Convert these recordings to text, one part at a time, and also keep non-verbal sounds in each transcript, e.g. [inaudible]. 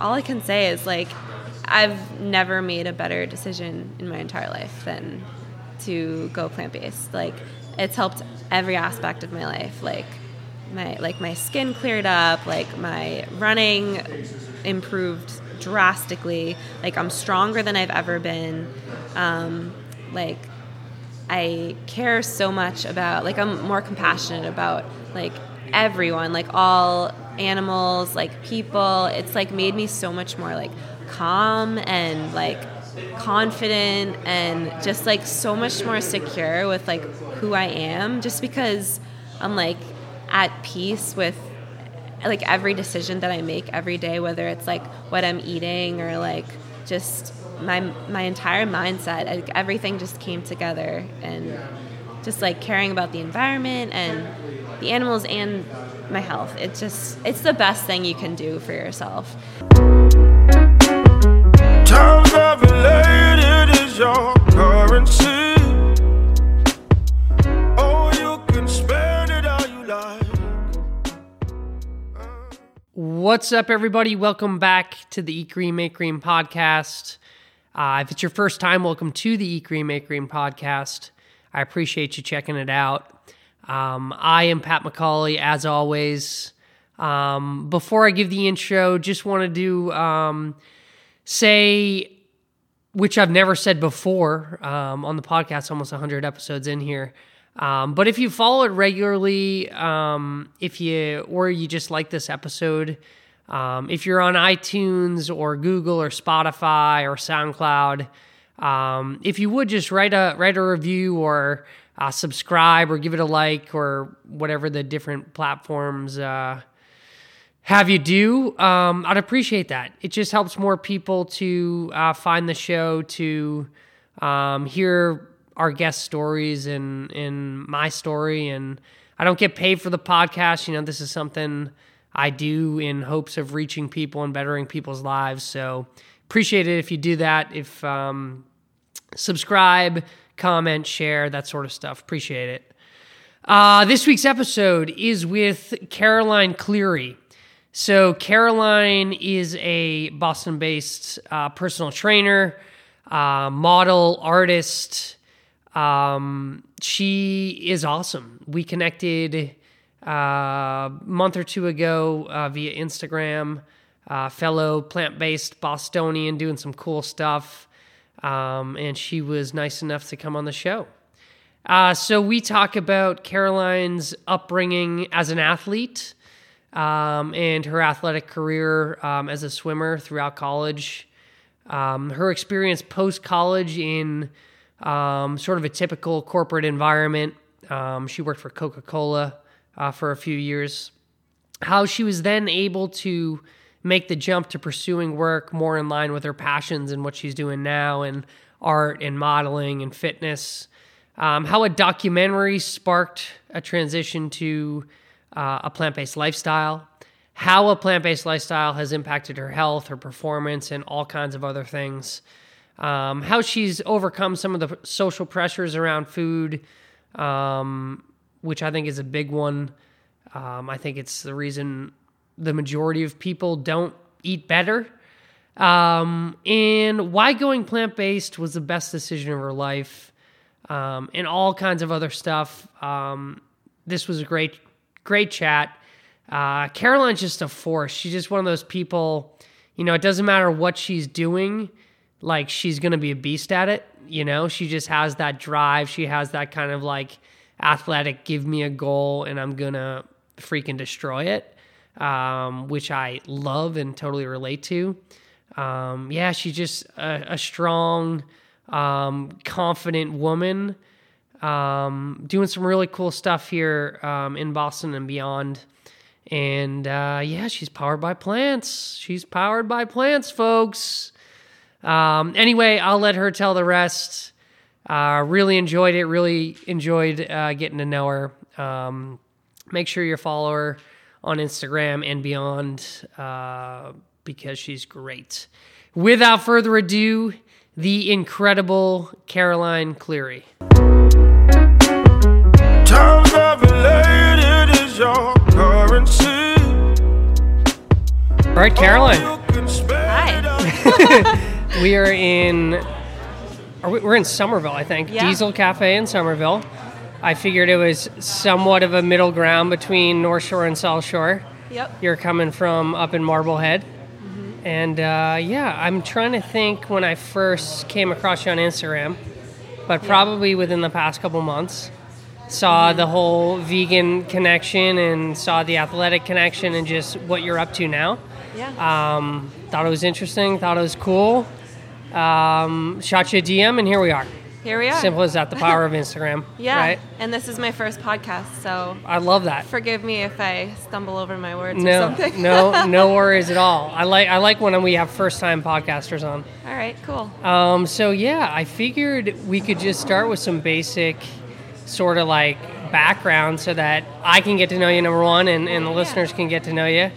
all I can say is like I've never made a better decision in my entire life than to go plant based. Like it's helped every aspect of my life. Like my like my skin cleared up, like my running improved drastically. Like I'm stronger than I've ever been. Um, like I care so much about like I'm more compassionate about like everyone, like all animals, like people. It's like made me so much more like calm and like confident and just like so much more secure with like who I am just because I'm like at peace with like every decision that I make every day whether it's like what I'm eating or like just my my entire mindset like everything just came together and just like caring about the environment and the animals and my health it's just it's the best thing you can do for yourself Times are related is your currency. Oh, you can spend it how you like. What's up, everybody? Welcome back to the Eat Green Make Green podcast. Uh, if it's your first time, welcome to the Eat Green Make Green podcast. I appreciate you checking it out. Um, I am Pat McCauley, as always. Um, before I give the intro, just want to um, say, which I've never said before um, on the podcast, almost 100 episodes in here. Um, but if you follow it regularly, um, if you or you just like this episode, if you're on iTunes or Google or Spotify or SoundCloud, if you would just write a write a review or uh, subscribe or give it a like or whatever the different platforms uh, have you do, um, I'd appreciate that. It just helps more people to uh, find the show to um, hear our guest stories and and my story. And I don't get paid for the podcast. You know, this is something I do in hopes of reaching people and bettering people's lives. So appreciate it if you do that. If um, subscribe, comment, share, that sort of stuff. Appreciate it. Uh, this week's episode is with Caroline Cleary. So, Caroline is a Boston based uh, personal trainer, uh, model, artist. Um, she is awesome. We connected uh, a month or two ago uh, via Instagram, uh, fellow plant based Bostonian doing some cool stuff. Um, and she was nice enough to come on the show. Uh, so, we talk about Caroline's upbringing as an athlete um, and her athletic career um, as a swimmer throughout college. Um, her experience post college in um, sort of a typical corporate environment. Um, she worked for Coca Cola uh, for a few years. How she was then able to make the jump to pursuing work more in line with her passions and what she's doing now, and art and modeling and fitness. Um, how a documentary sparked a transition to uh, a plant based lifestyle, how a plant based lifestyle has impacted her health, her performance, and all kinds of other things. Um, how she's overcome some of the social pressures around food, um, which I think is a big one. Um, I think it's the reason the majority of people don't eat better. Um, and why going plant based was the best decision of her life, um, and all kinds of other stuff. Um, this was a great great chat. Uh, Caroline's just a force. She's just one of those people, you know, it doesn't matter what she's doing, like she's going to be a beast at it. You know, she just has that drive. She has that kind of like athletic, give me a goal and I'm going to freaking destroy it, um, which I love and totally relate to. Um, yeah, she's just a, a strong, um, confident woman um, doing some really cool stuff here um, in Boston and beyond. And uh, yeah, she's powered by plants. She's powered by plants, folks. Um, anyway, I'll let her tell the rest. Uh, really enjoyed it. Really enjoyed uh, getting to know her. Make sure you follow her on Instagram and beyond uh, because she's great. Without further ado, the incredible Caroline Cleary. Times are related is your currency. All right, Caroline. Oh, you can spend [laughs] we are in. Are we, we're in Somerville, I think. Yeah. Diesel Cafe in Somerville. I figured it was somewhat of a middle ground between North Shore and South Shore. Yep. You're coming from up in Marblehead. And uh, yeah, I'm trying to think when I first came across you on Instagram, but probably within the past couple months. Saw the whole vegan connection and saw the athletic connection and just what you're up to now. Yeah. Um, thought it was interesting, thought it was cool. Um, shot you a DM, and here we are. Here we are. Simple as that, the power of Instagram. [laughs] Yeah. Right? And this is my first podcast, so I love that. forgive me if I stumble over my words or No, something. no, [laughs] no worries at all. I like I like when we have first time podcasters on. All right, cool. Um, so yeah, I figured we could just start with some basic sort of like background so that I can get to know you number one and, and the listeners can get to know you.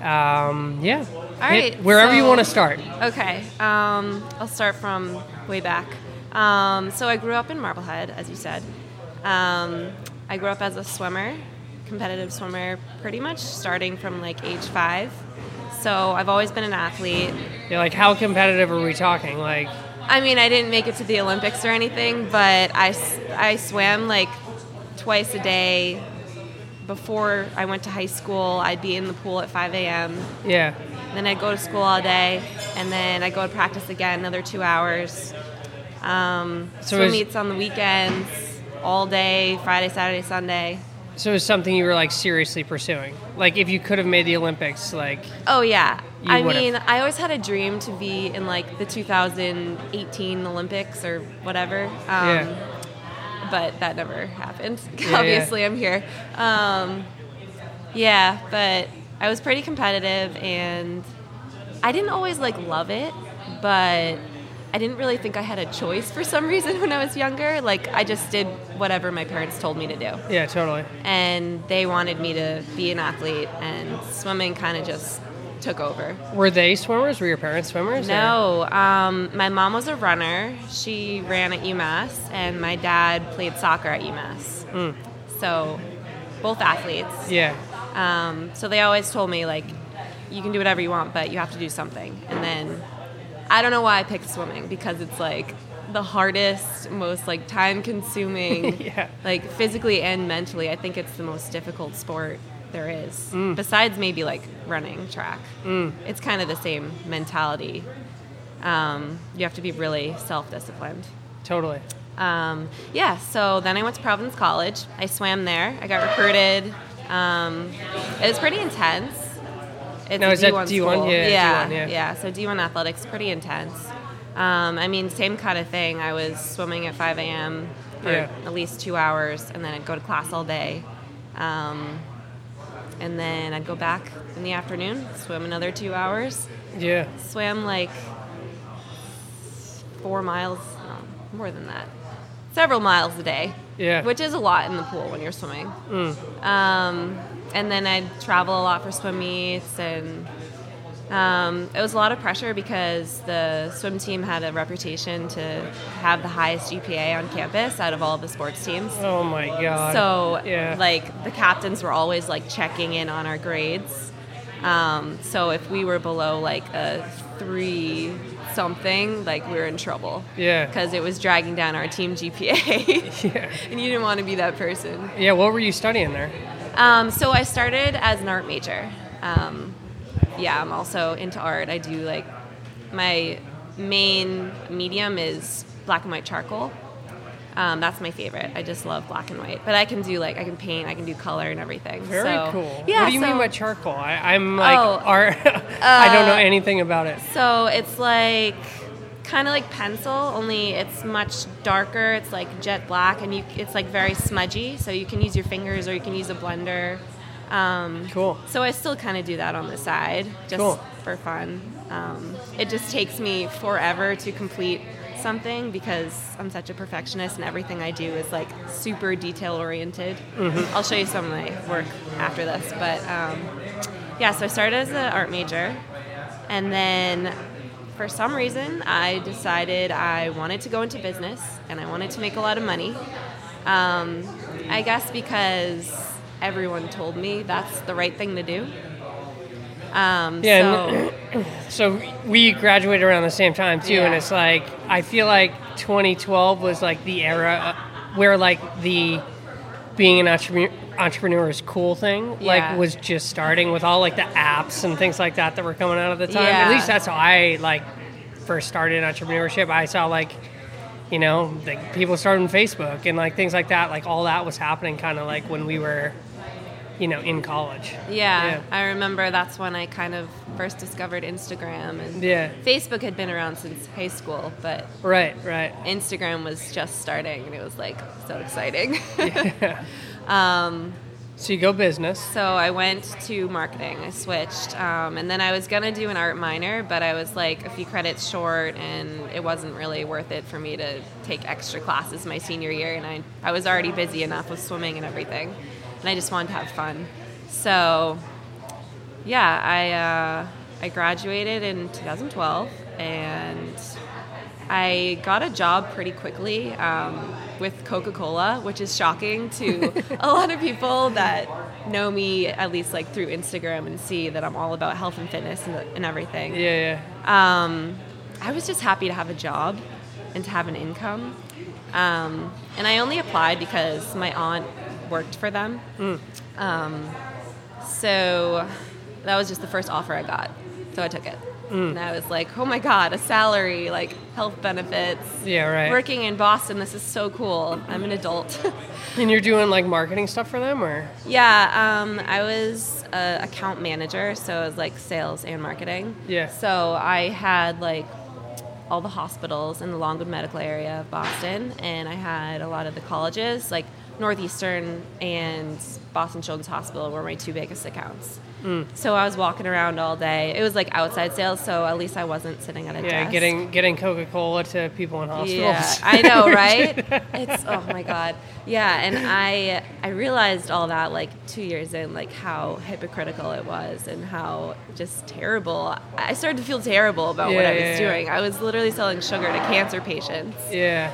Um, yeah. All right, wherever you want to start. Okay, um, I'll start from way back. Um, so I grew up in Marblehead, as you said. Um, I grew up as a swimmer, competitive swimmer, pretty much starting from like age five. So I've always been an athlete. Yeah, like how competitive are we talking? Like I mean, I didn't make it to the Olympics or anything, but I, I swam like twice a day. Before I went to high school, I'd be in the pool at 5 a.m. yeah. Then I'd go to school all day, and then I'd go to practice again another two hours. Um, So swim meets on the weekends, all day, Friday, Saturday, Sunday. So it was something you were like seriously pursuing. Like if you could have made the Olympics, like Oh yeah, I would've. mean, I always had a dream to be in like the 2018 Olympics or whatever. Um, Yeah. But that never happened. [laughs] yeah. Obviously, I'm here. Um, yeah, but I was pretty competitive, and I didn't always like love it, but I didn't really think I had a choice for some reason when I was younger. Like I just did whatever my parents told me to do yeah, totally. and they wanted me to be an athlete and swimming kind of just took over Were they swimmers? Were your parents swimmers? no um, my mom was a runner she ran at umass and my dad played soccer at umass so both athletes Yeah. um, so they always told me like you can do whatever you want but you have to do something and then i don't know why i picked swimming because it's like the hardest most like time consuming [laughs] Yeah. like physically and mentally i think it's the most difficult sport there is Mm. besides maybe like running track it's kind of the same mentality um, you have to be really self-disciplined Totally. um, yeah, so then I went to Providence College. I swam there. I got recruited. Um, it was pretty intense. It's Now, a is that D1 D1? school. Yeah, yeah, D1, yeah. So D1 athletics, pretty intense. Um, I mean, same kind of thing. I was swimming at 5 a.m. for Yeah. at least two hours, and then I'd go to class all day. Um, and then I'd go back in the afternoon, swim another two hours, Yeah. swam like four miles, no, more than that, several miles a day. Yeah. Which is a lot in the pool when you're swimming. Um, and then I'd travel a lot for swim meets, and um, it was a lot of pressure because the swim team had a reputation to have the highest GPA on campus out of all the sports teams. Oh my god. So, yeah. like, the captains were always like checking in on our grades. Um, so if we were below like a three something, like we were in trouble. Yeah. Because it was dragging down our team GPA. [laughs] Yeah. and you didn't want to be that person. Yeah. What were you studying there? Um, so I started as an art major. Um, yeah, I'm also into art. I do like my main medium is black and white charcoal. Um, that's my favorite. I just love black and white. But I can do like I can paint, I can do color and everything. Very So- cool. Yeah. what do you so, mean by charcoal? I, I'm like Oh, art. [laughs] I don't know anything about it. So it's like kind of like pencil, only it's much darker. It's like jet black, and you it's like very smudgy. So you can use your fingers or you can use a blender. Um, Cool. So I still kind of do that on the side, just Cool. for fun. Um, it just takes me forever to complete something because I'm such a perfectionist and everything I do is like super detail oriented. Mm-hmm. I'll show you some of my work after this, but um, yeah. So I started as an art major, and then for some reason I decided I wanted to go into business and I wanted to make a lot of money. Um, I guess because everyone told me that's the right thing to do. Um, Yeah, so, [clears throat] So we graduated around the same time too, and it's like I feel like 2012 was like the era uh, where like the being an entrepreneur entrepreneur is cool thing Yeah. like was just starting with all like the apps and things like that that were coming out at the time. At least that's how I like first started entrepreneurship. I saw like you know like people starting Facebook and like things like that. Like all that was happening kind of like when we were you know in college. Yeah, Yeah. I remember that's when I kind of first discovered Instagram and Yeah. Facebook had been around since high school, but Right. Right. Instagram was just starting and it was like so exciting. [laughs] So you go business. so I went to marketing. I switched, um, and then I was gonna do an art minor, but I was like a few credits short, and it wasn't really worth it for me to take extra classes my senior year. And I I was already busy enough with swimming and everything, and I just wanted to have fun. So yeah, I uh, I graduated in 2012, and I got a job pretty quickly um, with Coca Cola, which is shocking to [laughs] a lot of people that know me at least like through Instagram and see that I'm all about health and fitness and, and everything. Yeah. Yeah. Um, I was just happy to have a job and to have an income. Um, and I only applied because my aunt worked for them. Um, so that was just the first offer I got. So I took it. And I was like, oh my God, a salary, like health benefits. Yeah. Right. Working in Boston, this is so cool. I'm an adult. [laughs] And you're doing like marketing stuff for them, or Yeah, um, I was a account manager, so it was like sales and marketing. Yeah. So I had like all the hospitals in the Longwood medical area of Boston, and I had a lot of the colleges, like Northeastern and Boston Children's Hospital, were my two biggest accounts. Mm. So I was walking around all day. It was like outside sales, so at least I wasn't sitting at a yeah, desk. getting getting Coca Cola to people in hospitals. Yeah, I know, [laughs] right? It's oh my god. Yeah, and I I realized all that like two years in, like how hypocritical it was and how just terrible. I started to feel terrible about what I was yeah, yeah. doing. I was literally selling sugar to cancer patients yeah.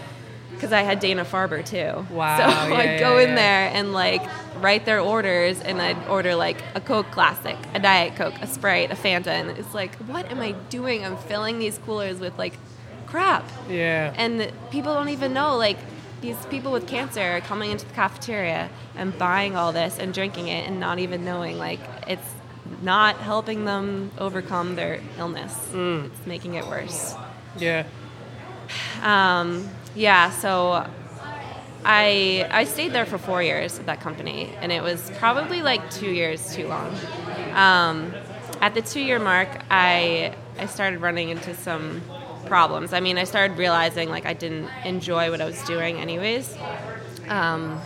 Because I had Dana Farber too. Wow, So yeah, [laughs] I'd yeah, go in yeah. there and like write their orders, and I'd order like a Coke Classic, a Diet Coke, a Sprite, a Fanta, and it's like, what am I doing? I'm filling these coolers with like crap Yeah. and people don't even know like these people with cancer are coming into the cafeteria and buying all this and drinking it and not even knowing like it's not helping them overcome their illness it's making it worse yeah. um, yeah so I, I stayed there for four years at that company and it was probably like two years too long. Um, at the two year mark I, I started running into some problems. I mean i started realizing like i didn't enjoy what i was doing anyways. Um,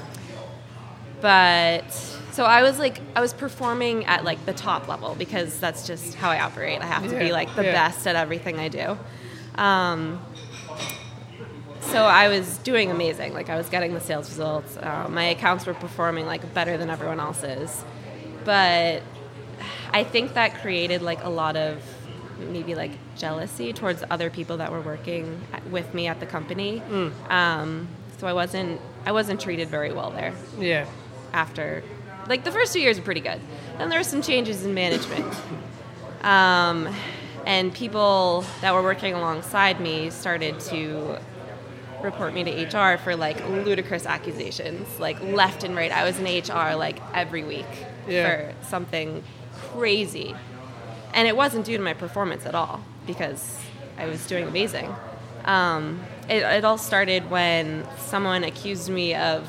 but so i was like i was performing at like the top level because that's just how i operate. I have to be like the yeah. best at everything i do. Um, so I was doing amazing. Like I was getting the sales results. Uh, my accounts were performing like better than everyone else's. But I think that created like a lot of maybe like jealousy towards other people that were working with me at the company. Um, so I wasn't I wasn't treated very well there Yeah. after like the first two years were pretty good. Then there were some changes in management. Um, and people that were working alongside me started to report me to HR for like ludicrous accusations, like left and right. I was in HR like every week Yeah. for something crazy. And it wasn't due to my performance at all because I was doing amazing. Um, it, it all started when someone accused me of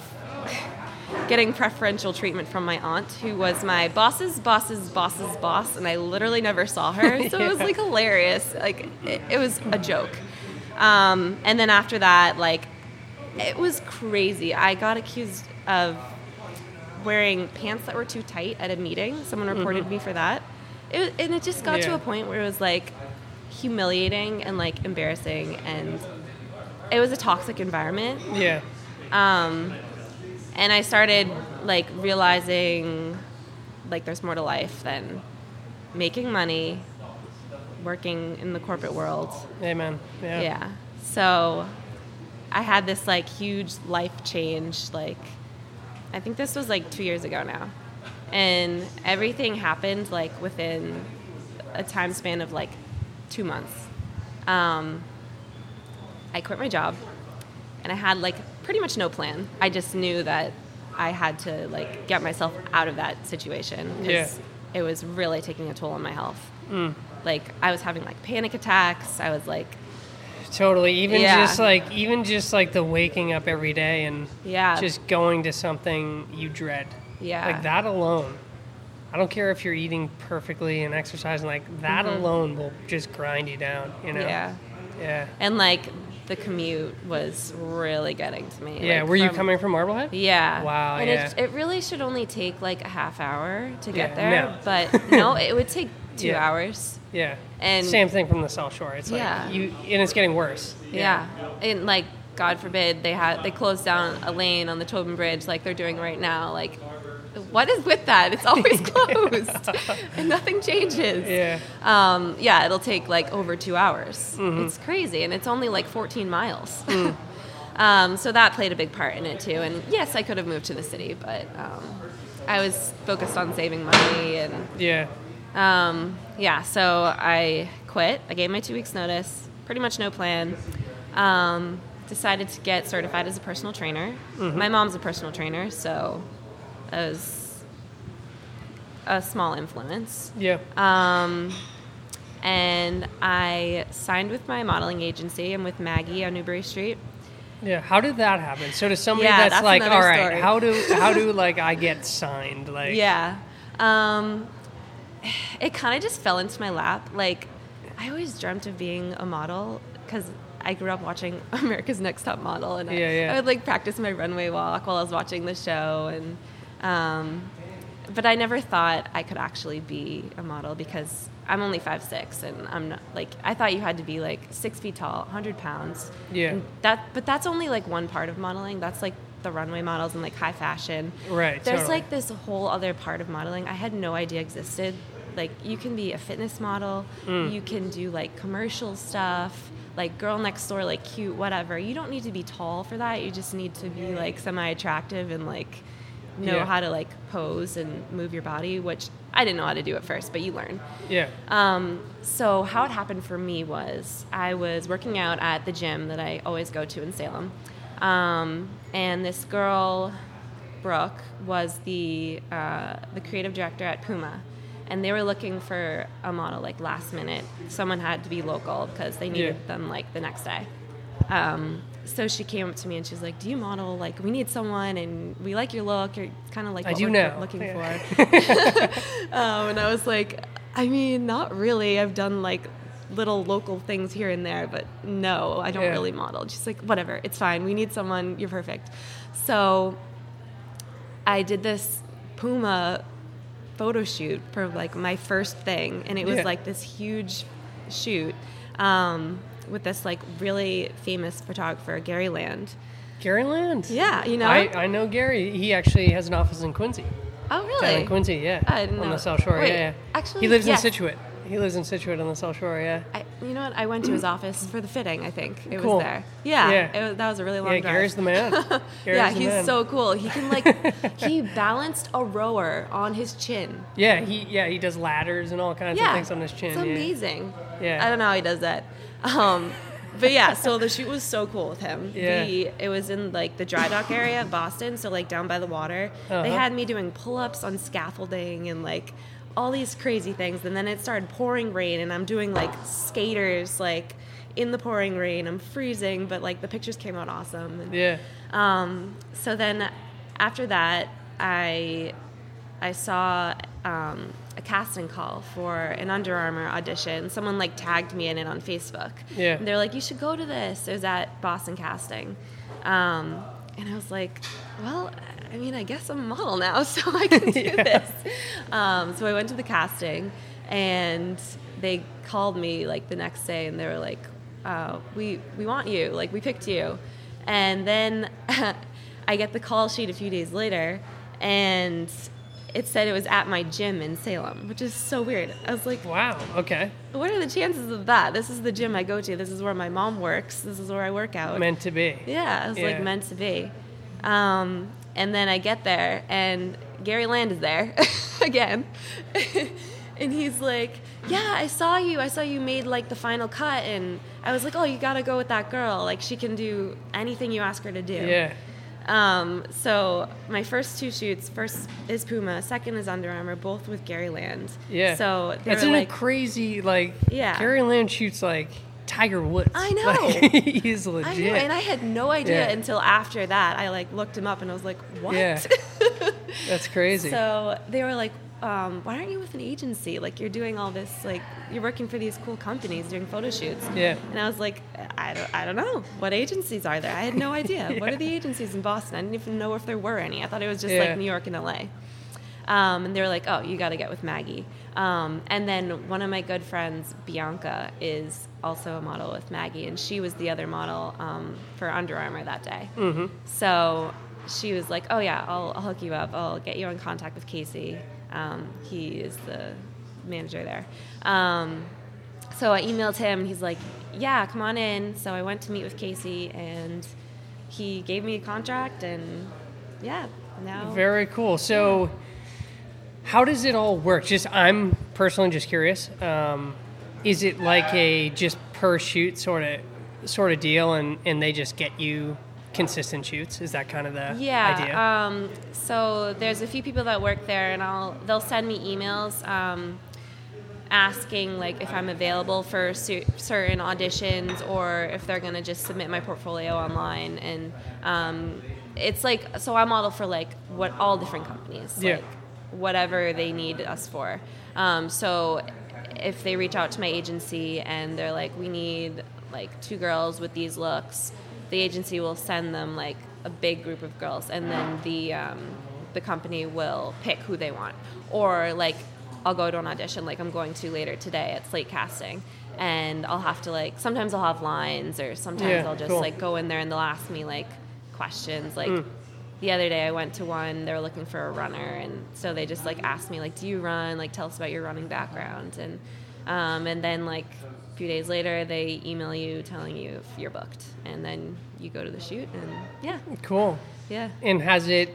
getting preferential treatment from my aunt, who was my boss's boss's boss's boss, and I literally never saw her. [laughs] So it was like hilarious. Like it, it was a joke. Um, and then after that, like it was crazy. I got accused of wearing pants that were too tight at a meeting. Someone reported me for that. It, and it just got to a point where it was like humiliating and like embarrassing, and it was a toxic environment Yeah. um, and I started like realizing like there's more to life than making money, working in the corporate world. Amen. Yeah. Yeah. So I had this like huge life change. Like I think this was like two years ago now, and everything happened like within a time span of like two months. Um, I quit my job, and I had like pretty much no plan. I just knew that I had to like get myself out of that situation because it was really taking a toll on my health. Like I was having like panic attacks. I was like, Totally. Even Yeah. just like even just like the waking up every day and Yeah. just going to something you dread. Yeah. Like that alone. I don't care if you're eating perfectly and exercising. Like that alone will just grind you down. You know. Mm-hmm. yeah. Yeah. And like the commute was really getting to me. Yeah. Like, Were you coming from Marblehead? Yeah. Wow, And yeah. it, it really should only take like a half hour to get Yeah, there, no. but [laughs] no, it would take two Yeah. hours. Yeah. And- same thing from the South Shore. It's like Yeah. you and it's getting worse. Yeah. And like, God forbid they had they closed down a lane on the Tobin Bridge like they're doing right now. Like, what is with that? It's always [laughs] [laughs] closed, [laughs] and nothing changes. Yeah. Um, yeah, it'll take like over two hours. Mm-hmm. It's crazy, and it's only like 14 miles. Mm. um, so that played a big part in it too. And yes, I could have moved to the city, but um, I was focused on saving money and Yeah. um, yeah, so I quit. I gave my two weeks notice. Pretty much no plan. Um, decided to get certified as a personal trainer. My mom's a personal trainer, so it was a small influence. Yeah. Um, and I signed with my modeling agency. I'm with Maggie on Newbury Street. Yeah, how did that happen? So to somebody Yeah, that's, that's like, all right, story." how do how do [laughs] like I get signed? Like, Yeah. Um, it kind of just fell into my lap. Like, I always dreamt of being a model because I grew up watching [laughs] America's Next Top Model, and I, Yeah, yeah. I would like practice my runway walk while I was watching the show, and um, but I never thought I could actually be a model because I'm only five six, and I'm not like I thought you had to be like six feet tall, 100 pounds. Yeah. And that, but that's only like one part of modeling. That's like the runway models and like high fashion. Right, There's totally. like this whole other part of modeling I had no idea existed. Like you can be a fitness model, Mm. you can do like commercial stuff, like girl next door, like cute, whatever. You don't need to be tall for that. You just need to be like semi attractive and like know Yeah. how to like pose and move your body, which I didn't know how to do at first, but you learn. Yeah. Um, so how it happened for me was I was working out at the gym that I always go to in Salem, um, and this girl, Brooke, was the uh, the creative director at Puma, and they were looking for a model like last minute. Someone had to be local because they needed Yeah. them like the next day. Um, so she came up to me and she was like, "Do you model? Like, we need someone, and we like your look. You're kind of like I what do we're now. looking Yeah. for." [laughs] [laughs] um, and I was like, I mean, not really. I've done like little local things here and there, but no, I don't Yeah. really model. She's like, whatever, it's fine. We need someone. You're perfect. So I did this Puma photo shoot for like my first thing, and it was Yeah. like this huge shoot um, with this like really famous photographer, Gary Land. Gary Land. Yeah, you know. I, I know Gary. He actually has an office in Quincy. oh, Down really? in Quincy, yeah. I didn't on know. the South Shore, Wait, yeah, yeah. actually, he lives yes. in Scituate. He lives in Scituate on the South Shore, yeah. I, you know what? I went to his office for the fitting. I think it Cool. was there. Yeah, Yeah. It that was a really long Yeah, drive. Gary's the man. [laughs] Gary's yeah, the he's man. so cool. He can like [laughs] he balanced a rower on his chin. Yeah, he yeah he does ladders and all kinds Yeah, of things on his chin. It's amazing. Yeah. I don't know how he does that. Um, but yeah, so the shoot was so cool with him. Yeah. The, it was in like the dry dock area of Boston, so like down by the water. They Uh-huh. had me doing pull-ups on scaffolding and like all these crazy things. And then it started pouring rain, and I'm doing like skaters like in the pouring rain. I'm freezing, but like the pictures came out awesome. And, Yeah. um, so then after that, I I saw um, a casting call for an Under Armour audition. Someone like tagged me in it on Facebook. Yeah. And they're like, "You should go to this." It was at Boston Casting, um, and I was like, "Well, I mean, I guess I'm a model now, [laughs] so I can do [laughs] Yeah. this." Um, so I went to the casting, and they called me like the next day, and they were like, uh, "We we want you. Like we picked you." And then [laughs] I get the call sheet a few days later, and it said it was at my gym in Salem, which is so weird. I was like, Wow. Okay. "What are the chances of that? This is the gym I go to. This is where my mom works. This is where I work out." Meant to be. Yeah, it was Yeah. like meant to be. Um, and then I get there, and Gary Land is there [laughs] again. [laughs] and he's like, yeah, I saw you. I saw you made like the final cut, and I was like, oh, you gotta go with that girl. Like she can do anything you ask her to do. Yeah. Um, so my first two shoots, first is Puma, second is Under Armour, both with Gary Land. Yeah. So they That's in like, a crazy like. Yeah. Gary Land shoots like Tiger Woods. I know. Like, [laughs] he's legit. I know, and I had no idea Yeah. until after that. I like looked him up, and I was like, what? Yeah. [laughs] That's crazy. So they were like, um, why aren't you with an agency? Like you're doing all this, like you're working for these cool companies doing photo shoots. Yeah. And I was like, I don't, I don't know. What agencies are there? I had no [laughs] idea. What are the agencies in Boston? I didn't even know if there were any. I thought it was just Yeah. like New York and LA. Um, and they were like, oh, you got to get with Maggie. Um, and then one of my good friends, Bianca, is also a model with Maggie, and she was the other model um, for Under Armour that day. Mm-hmm. So she was like, oh, yeah, I'll, I'll hook you up. I'll get you in contact with Casey. Um, he is the manager there. Um, so I emailed him, and he's like, yeah, come on in. So I went to meet with Casey, and he gave me a contract, and yeah, now. Very cool. So, how does it all work? Just I'm personally just curious. Um, is it like a just per shoot sort of sort of deal, and and they just get you consistent shoots? Is that kind of the Yeah. idea? Um, so there's a few people that work there, and I'll they'll send me emails um, asking like if I'm available for cer- certain auditions or if they're gonna just submit my portfolio online. And um, it's like so I model for like what all different companies. Yeah. Like, whatever they need us for. Um, so if they reach out to my agency and they're like, we need like two girls with these looks, the agency will send them like a big group of girls, and then the um, the company will pick who they want. Or like I'll go to an audition, like I'm going to later today at Slate Casting. And I'll have to like sometimes I'll have lines or sometimes Yeah, I'll just cool. like go in there and they'll ask me like questions like Mm. The other day I went to one, they were looking for a runner, and so they just like asked me like, "Do you run? Like, tell us about your running background." And um, and then like a few days later, they email you telling you if you're booked, and then you go to the shoot, and yeah, cool. yeah, And has it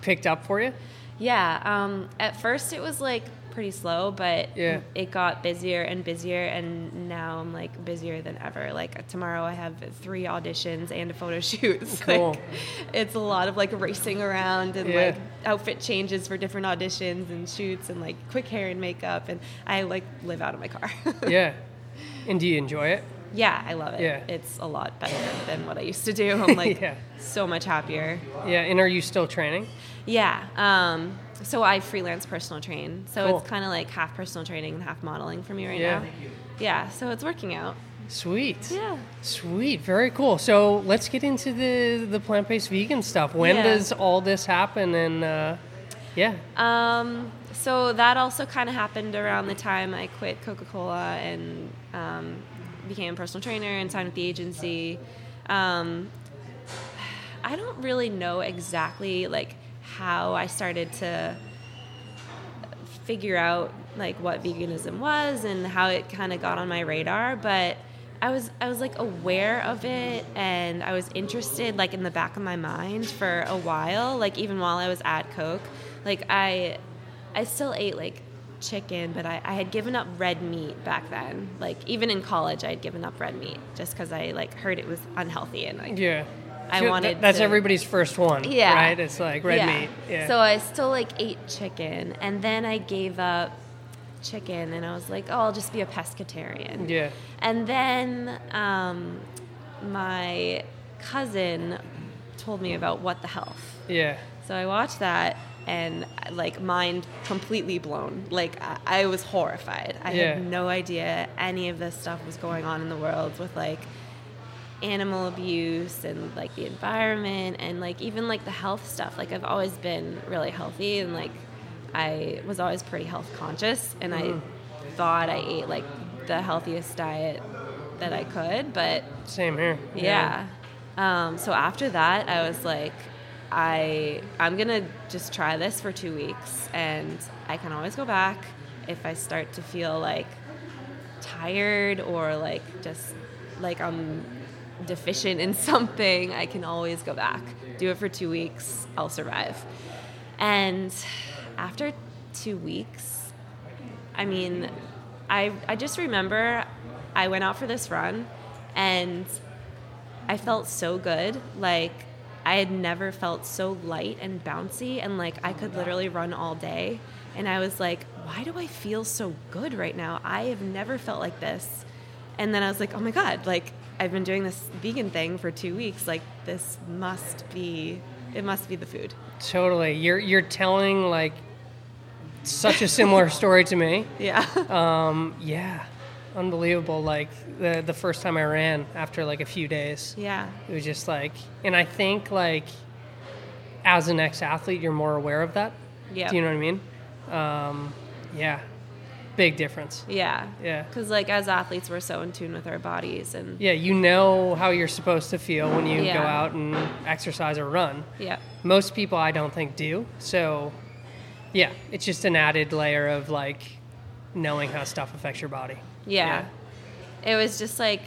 picked up for you? yeah. Um, at first, it was like pretty slow, but Yeah. it got busier and busier, and now I'm like busier than ever. Like tomorrow, I have three auditions and a photo [laughs] shoot. It's, Cool. like, it's a lot of like racing around and Yeah. like outfit changes for different auditions and shoots and like quick hair and makeup, and I like live out of my car. [laughs] Yeah. And do you enjoy it? yeah, I love it. Yeah. It's a lot better than what I used to do. I'm [laughs] like Yeah. so much happier. Yeah. And are you still training? Yeah. Um, so I freelance personal train. So Cool. it's kind of like half personal training and half modeling for me right Yeah. now. Yeah. So it's working out. Sweet. Yeah. Sweet, very cool. So let's get into the the plant based vegan stuff. When Yeah. does all this happen? And uh, yeah, Um, so that also kind of happened around the time I quit Coca Cola and um, became a personal trainer and signed with the agency. Um, I don't really know exactly like how I started to figure out like what veganism was and how it kind of got on my radar, but I was I was like aware of it and I was interested like in the back of my mind for a while, like even while I was at Coke. Like I I still ate like chicken, but I, I had given up red meat back then. Like even in college I had given up red meat just because I like heard it was unhealthy and like yeah. I wanted That's to- everybody's first one. yeah. Right. It's like red meat. Yeah. So I still like ate chicken, and then I gave up chicken, and I was like, oh, I'll just be a pescatarian. yeah. And then um, my cousin told me about What the Health. Yeah. So I watched that and like mind completely blown. Like I, I was horrified. I Yeah. had no idea any of this stuff was going on in the world with like animal abuse and like the environment and like even like the health stuff. Like I've always been really healthy and like I was always pretty health conscious and I thought I ate like the healthiest diet that I could, but Same here. yeah. Um, so after that, I was like, I I'm gonna just try this for two weeks, and I can always go back if I start to feel like tired or like just like I'm deficient in something. I can always go back, do it for two weeks. I'll survive. And after two weeks, I mean, I I just remember I went out for this run and I felt so good. Like I had never felt so light and bouncy and like I could literally run all day. And I was like, why do I feel so good right now? I have never felt like this. And then I was like, oh my God, like I've been doing this vegan thing for two weeks. Like this must be, it must be the food. Totally. You're you're telling like such a similar [laughs] story to me. Yeah. Um, yeah. Unbelievable. Like the the first time I ran after like a few days. yeah. It was just like and I think like as an ex athlete you're more aware of that. Yeah. Do you know what I mean? Um, yeah. Big difference. Yeah. Yeah. Because, like, as athletes, we're so in tune with our bodies. And Yeah, you know how you're supposed to feel when you Yeah. go out and exercise or run. yeah. Most people I don't think do. So yeah, it's just an added layer of like knowing how stuff affects your body. Yeah. It was just like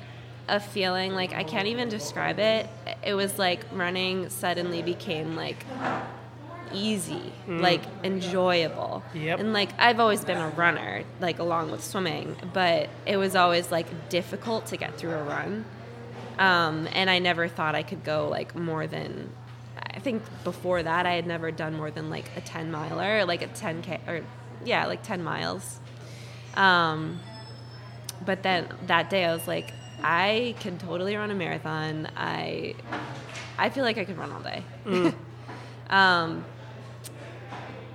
a feeling, like, I can't even describe it. It was like running suddenly became like easy, like enjoyable. Yep. And like, I've always been a runner, like, along with swimming, but it was always like difficult to get through a run. Um, and I never thought I could go like more than. I think before that I had never done more than like a ten miler, like a ten k or yeah, like ten miles. Um, but then that day I was like, I can totally run a marathon. I I feel like I could run all day. [laughs] um,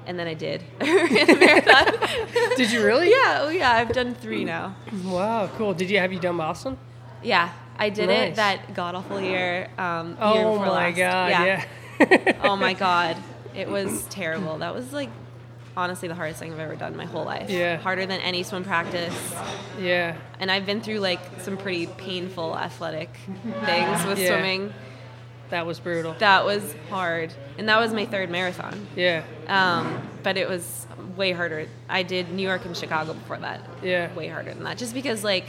and then I did. [laughs] Ran a marathon. [laughs] Did you really? yeah, oh yeah, I've done three now. Wow, cool. Did you have you done Boston? Yeah, I did Nice. it that god awful year. Um, Oh before my last. god, yeah. [laughs] oh my god, it was terrible. That was like honestly the hardest thing I've ever done in my whole life. Yeah. harder than any swim practice. yeah. And I've been through like some pretty painful athletic things with Yeah. swimming. That was brutal. That was hard, and that was my third marathon. Yeah. Um, but it was way harder. I did New York and Chicago before that. Yeah. Way harder than that. Just because like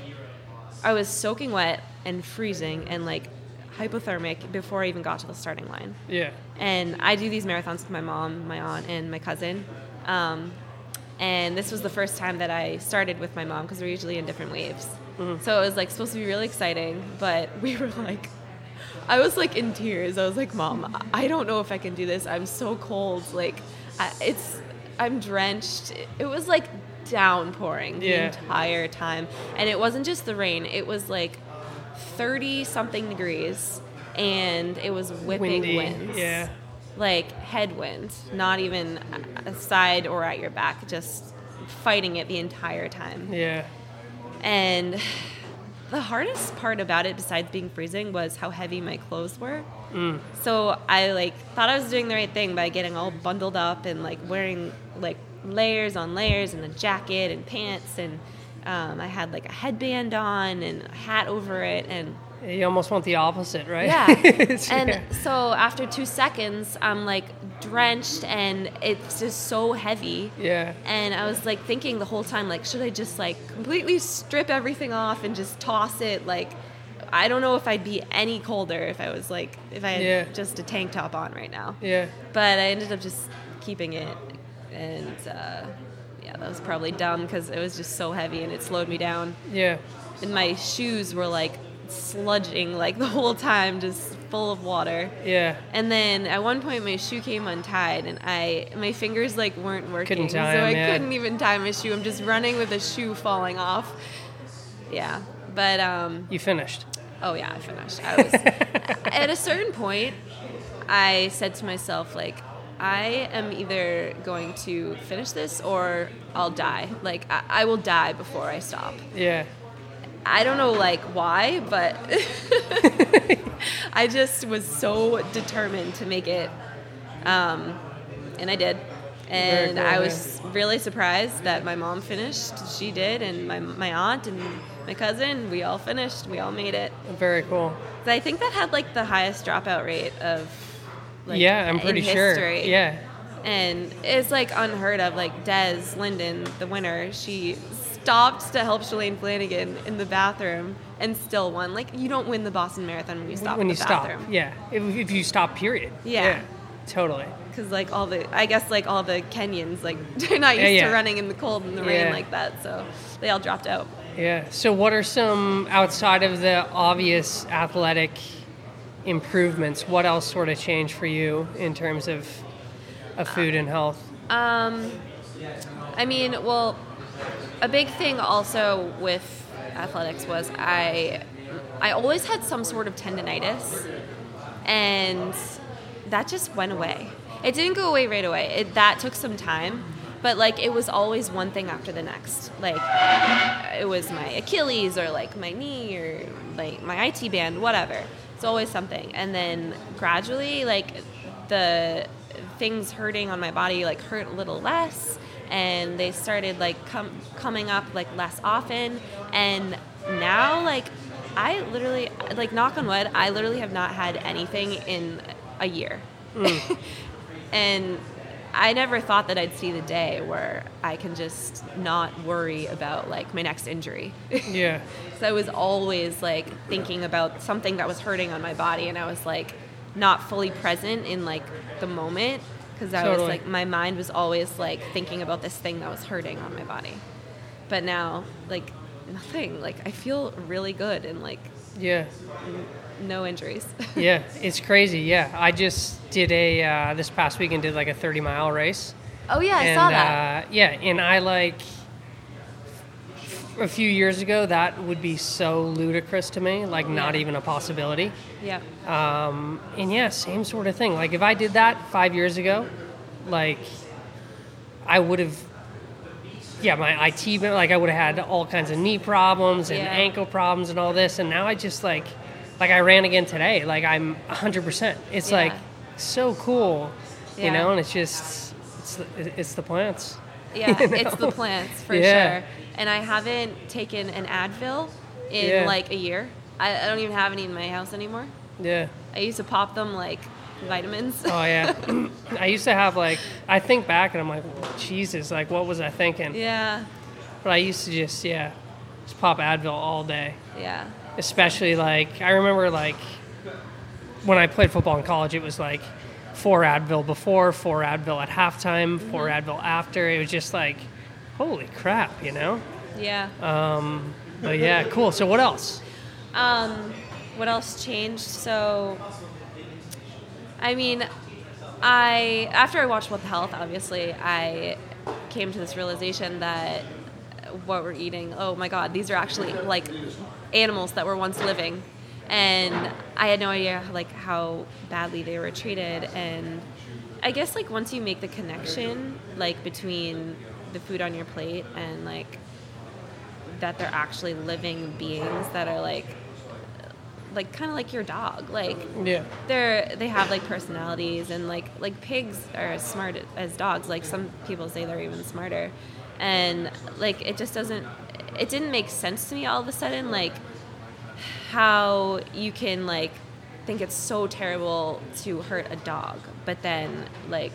I was soaking wet and freezing and like hypothermic before I even got to the starting line. Yeah. And I do these marathons with my mom, my aunt, and my cousin. Um, and this was the first time that I started with my mom because we're usually in different waves. So it was like supposed to be really exciting, but [laughs] we were like, I was like in tears. I was like, Mom, I don't know if I can do this. I'm so cold. Like, I, it's, I'm drenched. It was like downpouring the Yeah. entire time. And it wasn't just the rain, it was like 30 something degrees and it was whipping Windy. winds Yeah. like headwind, not even a side or at your back, just fighting it the entire time. Yeah. And the hardest part about it, besides being freezing, was how heavy my clothes were. So I like thought I was doing the right thing by getting all bundled up and like wearing like layers on layers and a jacket and pants. And um, I had like a headband on and a hat over it. And You almost want the opposite, right? yeah. [laughs] And yeah. so after two seconds, I'm like drenched and it's just so heavy. Yeah. And I was like thinking the whole time, like, should I just like completely strip everything off and just toss it? Like, I don't know if I'd be any colder if I was like, if I had Yeah. just a tank top on right now. Yeah. But I ended up just keeping it. And uh, yeah, that was probably dumb because it was just so heavy and it slowed me down Yeah. and my shoes were like sludging like the whole time just full of water. Yeah. and then at one point my shoe came untied and i my fingers like weren't working. Couldn't tie so i couldn't even tie my shoe. I'm just running with a shoe falling off. Yeah. But um You finished. oh yeah i finished. I was [laughs] at a certain point i said to myself like i am either going to finish this or i'll die. Like i, I will die before i stop. Yeah. I don't know like why, but [laughs] I just was so determined to make it, um, and I did. And Very I cool, was really surprised that my mom finished. She did, and my my aunt and my cousin, we all finished. We all made it. Very cool. I think that had like the highest dropout rate of. Like, yeah, I'm pretty sure. Yeah. And it's like unheard of. Like Des Linden, the winner, she stopped to help Shalane Flanagan in the bathroom and still won. Like you don't win the Boston Marathon when you stop when in you the stop. Yeah. If, if you stop, period. Yeah. totally. because like all the I guess like all the Kenyans like [laughs] they're not used Yeah, yeah. to running in the cold and the Yeah. rain like that, so they all dropped out. Yeah. So, what are some outside of the obvious athletic improvements? What else sort of changed for you in terms of of food and health? Um, I mean, well, a big thing also with athletics was I I always had some sort of tendonitis, and that just went away. It didn't go away right away. It, that took some time, but like it was always one thing after the next. Like it was my Achilles or like my knee or like my IT band, whatever. It's always something, and then gradually, like the things hurting on my body like hurt a little less and they started like com- coming up like less often. And now like i literally like knock on wood i literally have not had anything in a year. Mm. [laughs] And i never thought that i'd see the day where i can just not worry about like my next injury. [laughs] Yeah. so I was always like thinking about something that was hurting on my body, and I was like not fully present in like the moment because I was like my mind was always like thinking about this thing that was hurting on my body. But now, like nothing. Like I feel really good and like Yeah. no injuries. [laughs] Yeah. It's crazy. Yeah. I just did a uh, this past weekend did like a 30 mile race. oh yeah, I and saw that. Uh, yeah, and I like a few years ago that would be so ludicrous to me, like not even a possibility. yeah. Um, and yeah, same sort of thing. Like if I did that five years ago, like I would have, yeah, my IT, like I would have had all kinds of knee problems and Yeah. ankle problems and all this, and now I just like, like I ran again today. Like I'm 100%. It's Yeah. like so cool, you know, and it's just, it's the, it's the plants. Yeah, [laughs] You it's the plants for Yeah. sure. And I haven't taken an Advil in Yeah. like a year. I, I don't even have any in my house anymore. Yeah. I used to pop them like vitamins. Oh yeah. [laughs] [clears throat] I used to have like, I think back and I'm like, Jesus, like what was I thinking? yeah, But I used to just, yeah, just pop Advil all day. yeah, Especially like, I remember like when I played football in college, it was like four Advil before, four Advil at halftime, four Advil after. It was just like, holy crap, you know? yeah. Um, but yeah, cool. So what else? Um, what else changed? So, I mean, I after I watched What the Health, obviously, I came to this realization that what we're eating, oh my God, these are actually like animals that were once living, and I had no idea like how badly they were treated. And I guess like once you make the connection like between the food on your plate and like that they're actually living beings that are like like kind of like your dog like Yeah. they're they have like personalities and like like pigs are as smart as dogs like some people say they're even smarter and like it just doesn't it didn't make sense to me all of a sudden like how you can like think it's so terrible to hurt a dog but then like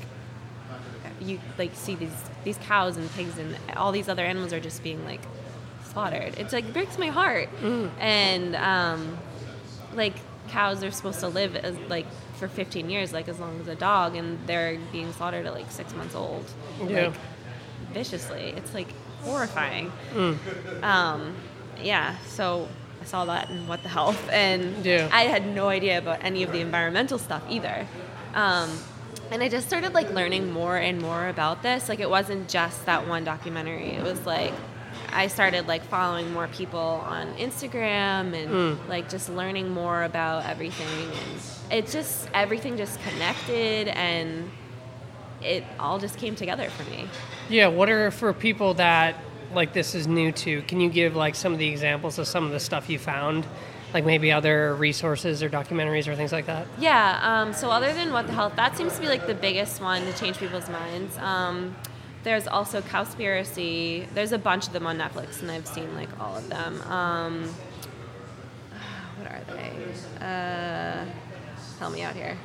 you like see these these cows and pigs and all these other animals are just being like slaughtered. It's like breaks my heart. And um, like cows are supposed to live as like for 15 years, like as long as a dog, and they're being slaughtered at like six months old, Yeah. like viciously. It's like horrifying. Um, yeah. So saw that in What the Health, and Yeah. I had no idea about any of the environmental stuff either. Um, and I just started like learning more and more about this. Like it wasn't just that one documentary. It was like I started like following more people on Instagram and like just learning more about everything. And it just everything just connected and it all just came together for me. Yeah, what are for people that like this is new to? Can you give like some of the examples of some of the stuff you found, like maybe other resources or documentaries or things like that? Yeah. Um, so other than what the health, that seems to be like the biggest one to change people's minds. Um, there's also Cowspiracy. There's a bunch of them on Netflix, and I've seen like all of them. Um, [sighs] what are they? Uh, help me out here.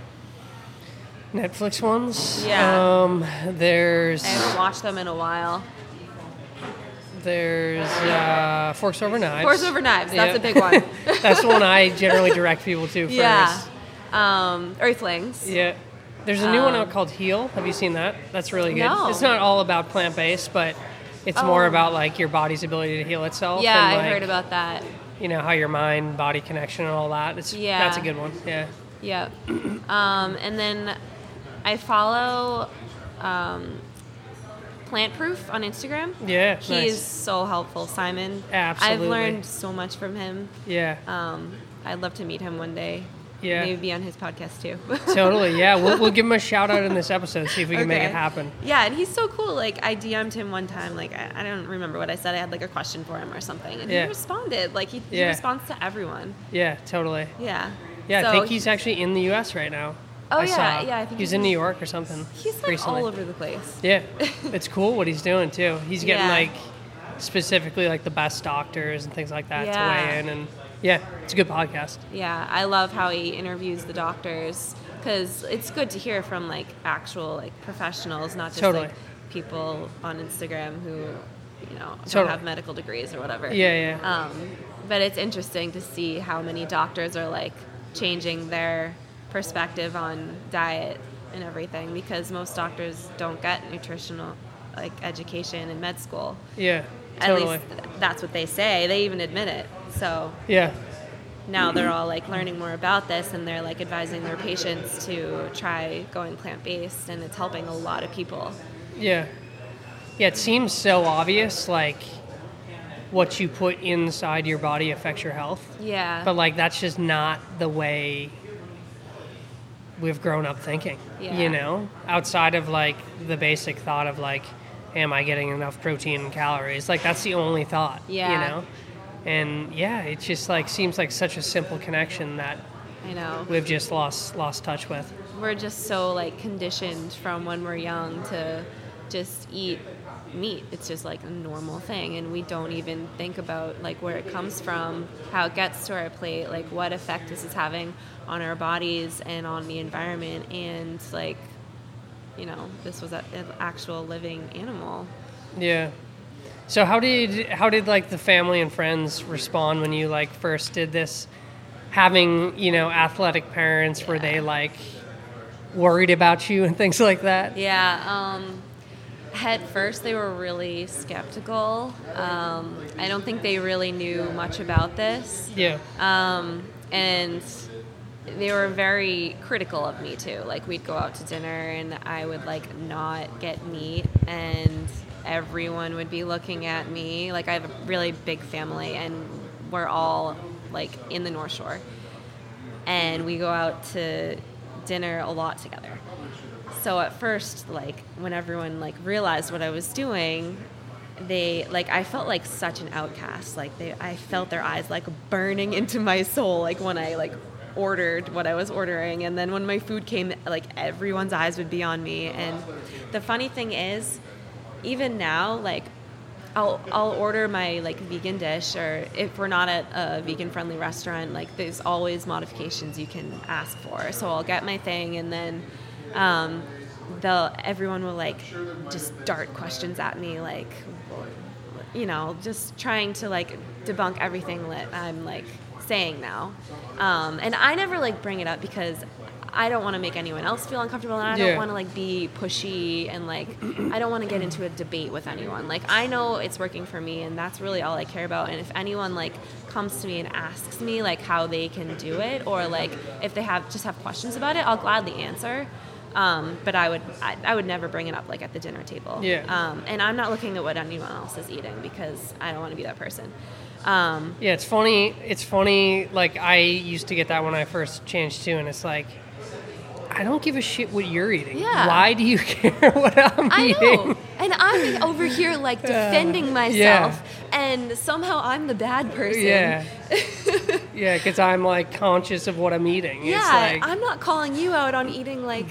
Netflix ones. Yeah. Um, there's I haven't watched them in a while. There's uh, Forks Over Knives. Forks Over Knives. That's Yeah. a big one. [laughs] That's the one I generally direct people to [laughs] first. yeah. Um, Earthlings. Yeah. There's a new one Um, out called Heal. Have you seen that? That's really good. No. It's not all about plant based, but it's more Oh. about like your body's ability to heal itself. Yeah, and, I like, heard about that. you know how your mind body connection and all that. It's Yeah. that's a good one. Yeah. Yep. um, and then I follow um, Plant Proof on Instagram. Yeah. He nice. is so helpful, Simon. Absolutely. I've learned so much from him. Yeah. Um, I'd love to meet him one day. Yeah. Maybe be on his podcast too. [laughs] totally. Yeah. We'll, we'll give him a shout out in this episode. See if we can make it happen. Yeah, and he's so cool. Like I DM'd him one time. Like I, I don't remember what I said. I had like a question for him or something, and Yeah. he responded. Like he, he Yeah. responds to everyone. Yeah. Totally. Yeah. Yeah. I So think he's actually in the U.S. right now. Oh, I yeah, saw. yeah, I think he's he's in New York or something. He's like recently. all over the place. Yeah, [laughs] it's cool what he's doing too. He's getting Yeah. like specifically like the best doctors and things like that to weigh in, and yeah, it's a good podcast. Yeah, I love how he interviews the doctors because it's good to hear from like actual like professionals, not just Totally. like people on Instagram who you know don't Totally. have medical degrees or whatever. Yeah, yeah. Um, but it's interesting to see how many doctors are like changing their perspective on diet and everything because most doctors don't get nutritional like education in med school. Yeah, At least that's what they say. They even admit it. So Yeah, now they're all like learning more about this and they're like advising their patients to try going plant based and it's helping a lot of people. yeah, yeah. It seems so obvious, like what you put inside your body affects your health, Yeah. but like that's just not the way we've grown up thinking. Yeah. You know, outside of like the basic thought of like, am I getting enough protein and calories? Like that's the only thought. Yeah. You know, and yeah, it just like seems like such a simple connection that I know. we've just lost lost touch with. We're just so like conditioned from when we're young to just eat meat. It's just like a normal thing and we don't even think about like where it comes from, how it gets to our plate, like what effect this is having on our bodies and on the environment and like you know, this was a- an actual living animal. Yeah. So how did how did like the family and friends respond when you like first did this? Having you know athletic parents, were they like worried about you and [laughs] things like that? Yeah. Um, at first, they were really skeptical. Um, I don't think they really knew much about this. Yeah. Um, and they were very critical of me too. Like we'd go out to dinner and I would like not get meat and everyone would be looking at me. Like I have a really big family and we're all like in the North Shore. And we go out to dinner a lot together. So at first, like when everyone like realized what I was doing, they like I felt like such an outcast. Like they, I felt their eyes like burning [laughs] into my soul. Like when I like ordered what I was ordering, and then when my food came, like everyone's eyes would be on me. And the funny thing is, even now, like I'll I'll order my like vegan dish, or if we're not at a vegan friendly restaurant, like there's always modifications you can ask for. So I'll get my thing, and then um, they'll everyone will like just dart questions at me, like you know, just trying to like debunk everything that I'm like saying now. Um, and I never like bring it up because I don't want to make anyone else feel uncomfortable, and I don't want to like be pushy and like I don't want to get into a debate with anyone. Like I know it's working for me, and that's really all I care about. And if anyone like comes to me and asks me like how they can do it, or like if they have just have questions about it, I'll gladly answer. Um, but I would I, I would never bring it up like at the dinner table. Yeah. Um, and I'm not looking at what anyone else is eating because I don't want to be that person. Um, Yeah, it's funny. It's funny. Like I used to get that when I first changed too, and it's like, I don't give a shit what you're eating. Yeah. Why do you [laughs] care what I'm I eating? know. And I'm over here like [laughs] defending myself, and somehow I'm the bad person. Yeah. [laughs] yeah, because I'm like conscious of what I'm eating. Yeah, it's like, I'm not calling you out on eating like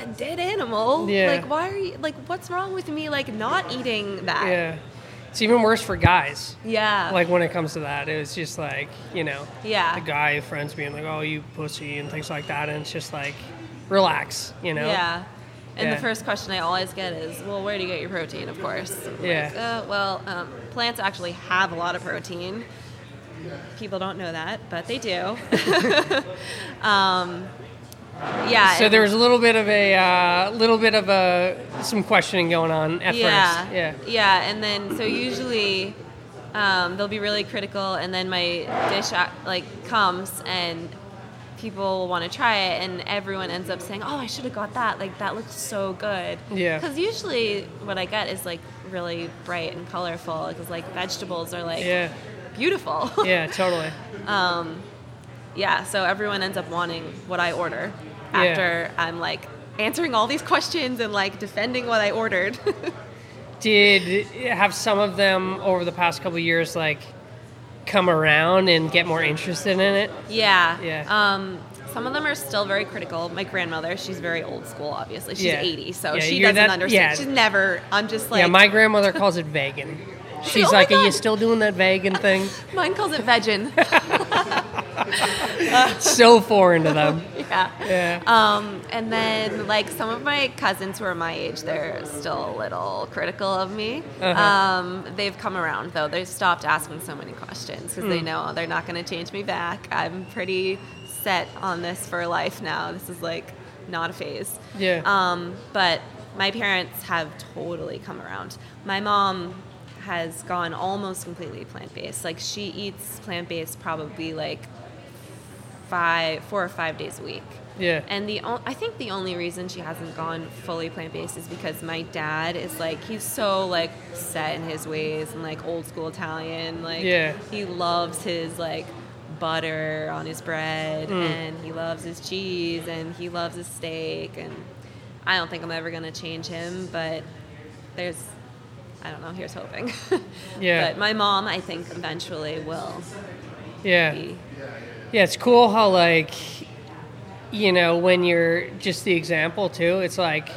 a dead animal. Yeah. Like, why are you like? What's wrong with me? Like, not eating that. yeah. It's even worse for guys. Yeah. Like when it comes to that, it was just like you know, Yeah. the guy friends being like, "Oh, you pussy" and things like that, and it's just like, relax, you know. Yeah. And Yeah. the first question I always get is, well, where do you get your protein? Of course. I'm Yeah. Like, uh, well, um, plants actually have a lot of protein. People don't know that, but they do. [laughs] um, Yeah. So there was a little bit of a uh, little bit of a some questioning going on at yeah, first. Yeah. yeah, and then so usually um, they'll be really critical, and then my dish uh, like comes and people want to try it, and everyone ends up saying, "Oh, I should have got that. Like that looks so good." Yeah. Because usually what I get is like really bright and colorful, because like vegetables are like Yeah. beautiful. Yeah. Totally. [laughs] yeah. So everyone ends up wanting what I order Yeah. after I'm like answering all these questions and like defending what I ordered. [laughs] Did have some of them over the past couple years like come around and get more interested in it? Yeah. Yeah. Um, some of them are still very critical. My grandmother, she's very old school, obviously. She's Yeah. 80, so Yeah, she doesn't that- understand. yeah. She's never, I'm just like, yeah, my grandmother calls it vegan. [laughs] She's "Oh like, "Are you still doing that vegan thing?" [laughs] mine calls it vegan. [laughs] so foreign to them. [laughs] yeah. Yeah. Um, and then, like, some of my cousins who are my age, they're still a little critical of me. Uh-huh. Um, they've come around, though. They've stopped asking so many questions because they Hmm. know they're not going to change me back. I'm pretty set on this for life now. This is, like, not a phase. Yeah. Um, but my parents have totally come around. My mom has gone almost completely plant based. Like she eats plant based probably like five, four or five days a week. Yeah. And the o- I think the only reason she hasn't gone fully plant based is because my dad is like he's so like set in his ways and like old school Italian. Like Yeah. he loves his like butter on his bread Mm. and he loves his cheese and he loves his steak and I don't think I'm ever gonna change him, but there's I don't know, here's hoping. [laughs] Yeah. But my mom I think eventually will yeah. be Yeah, it's cool how like you know when you're just the example too. It's like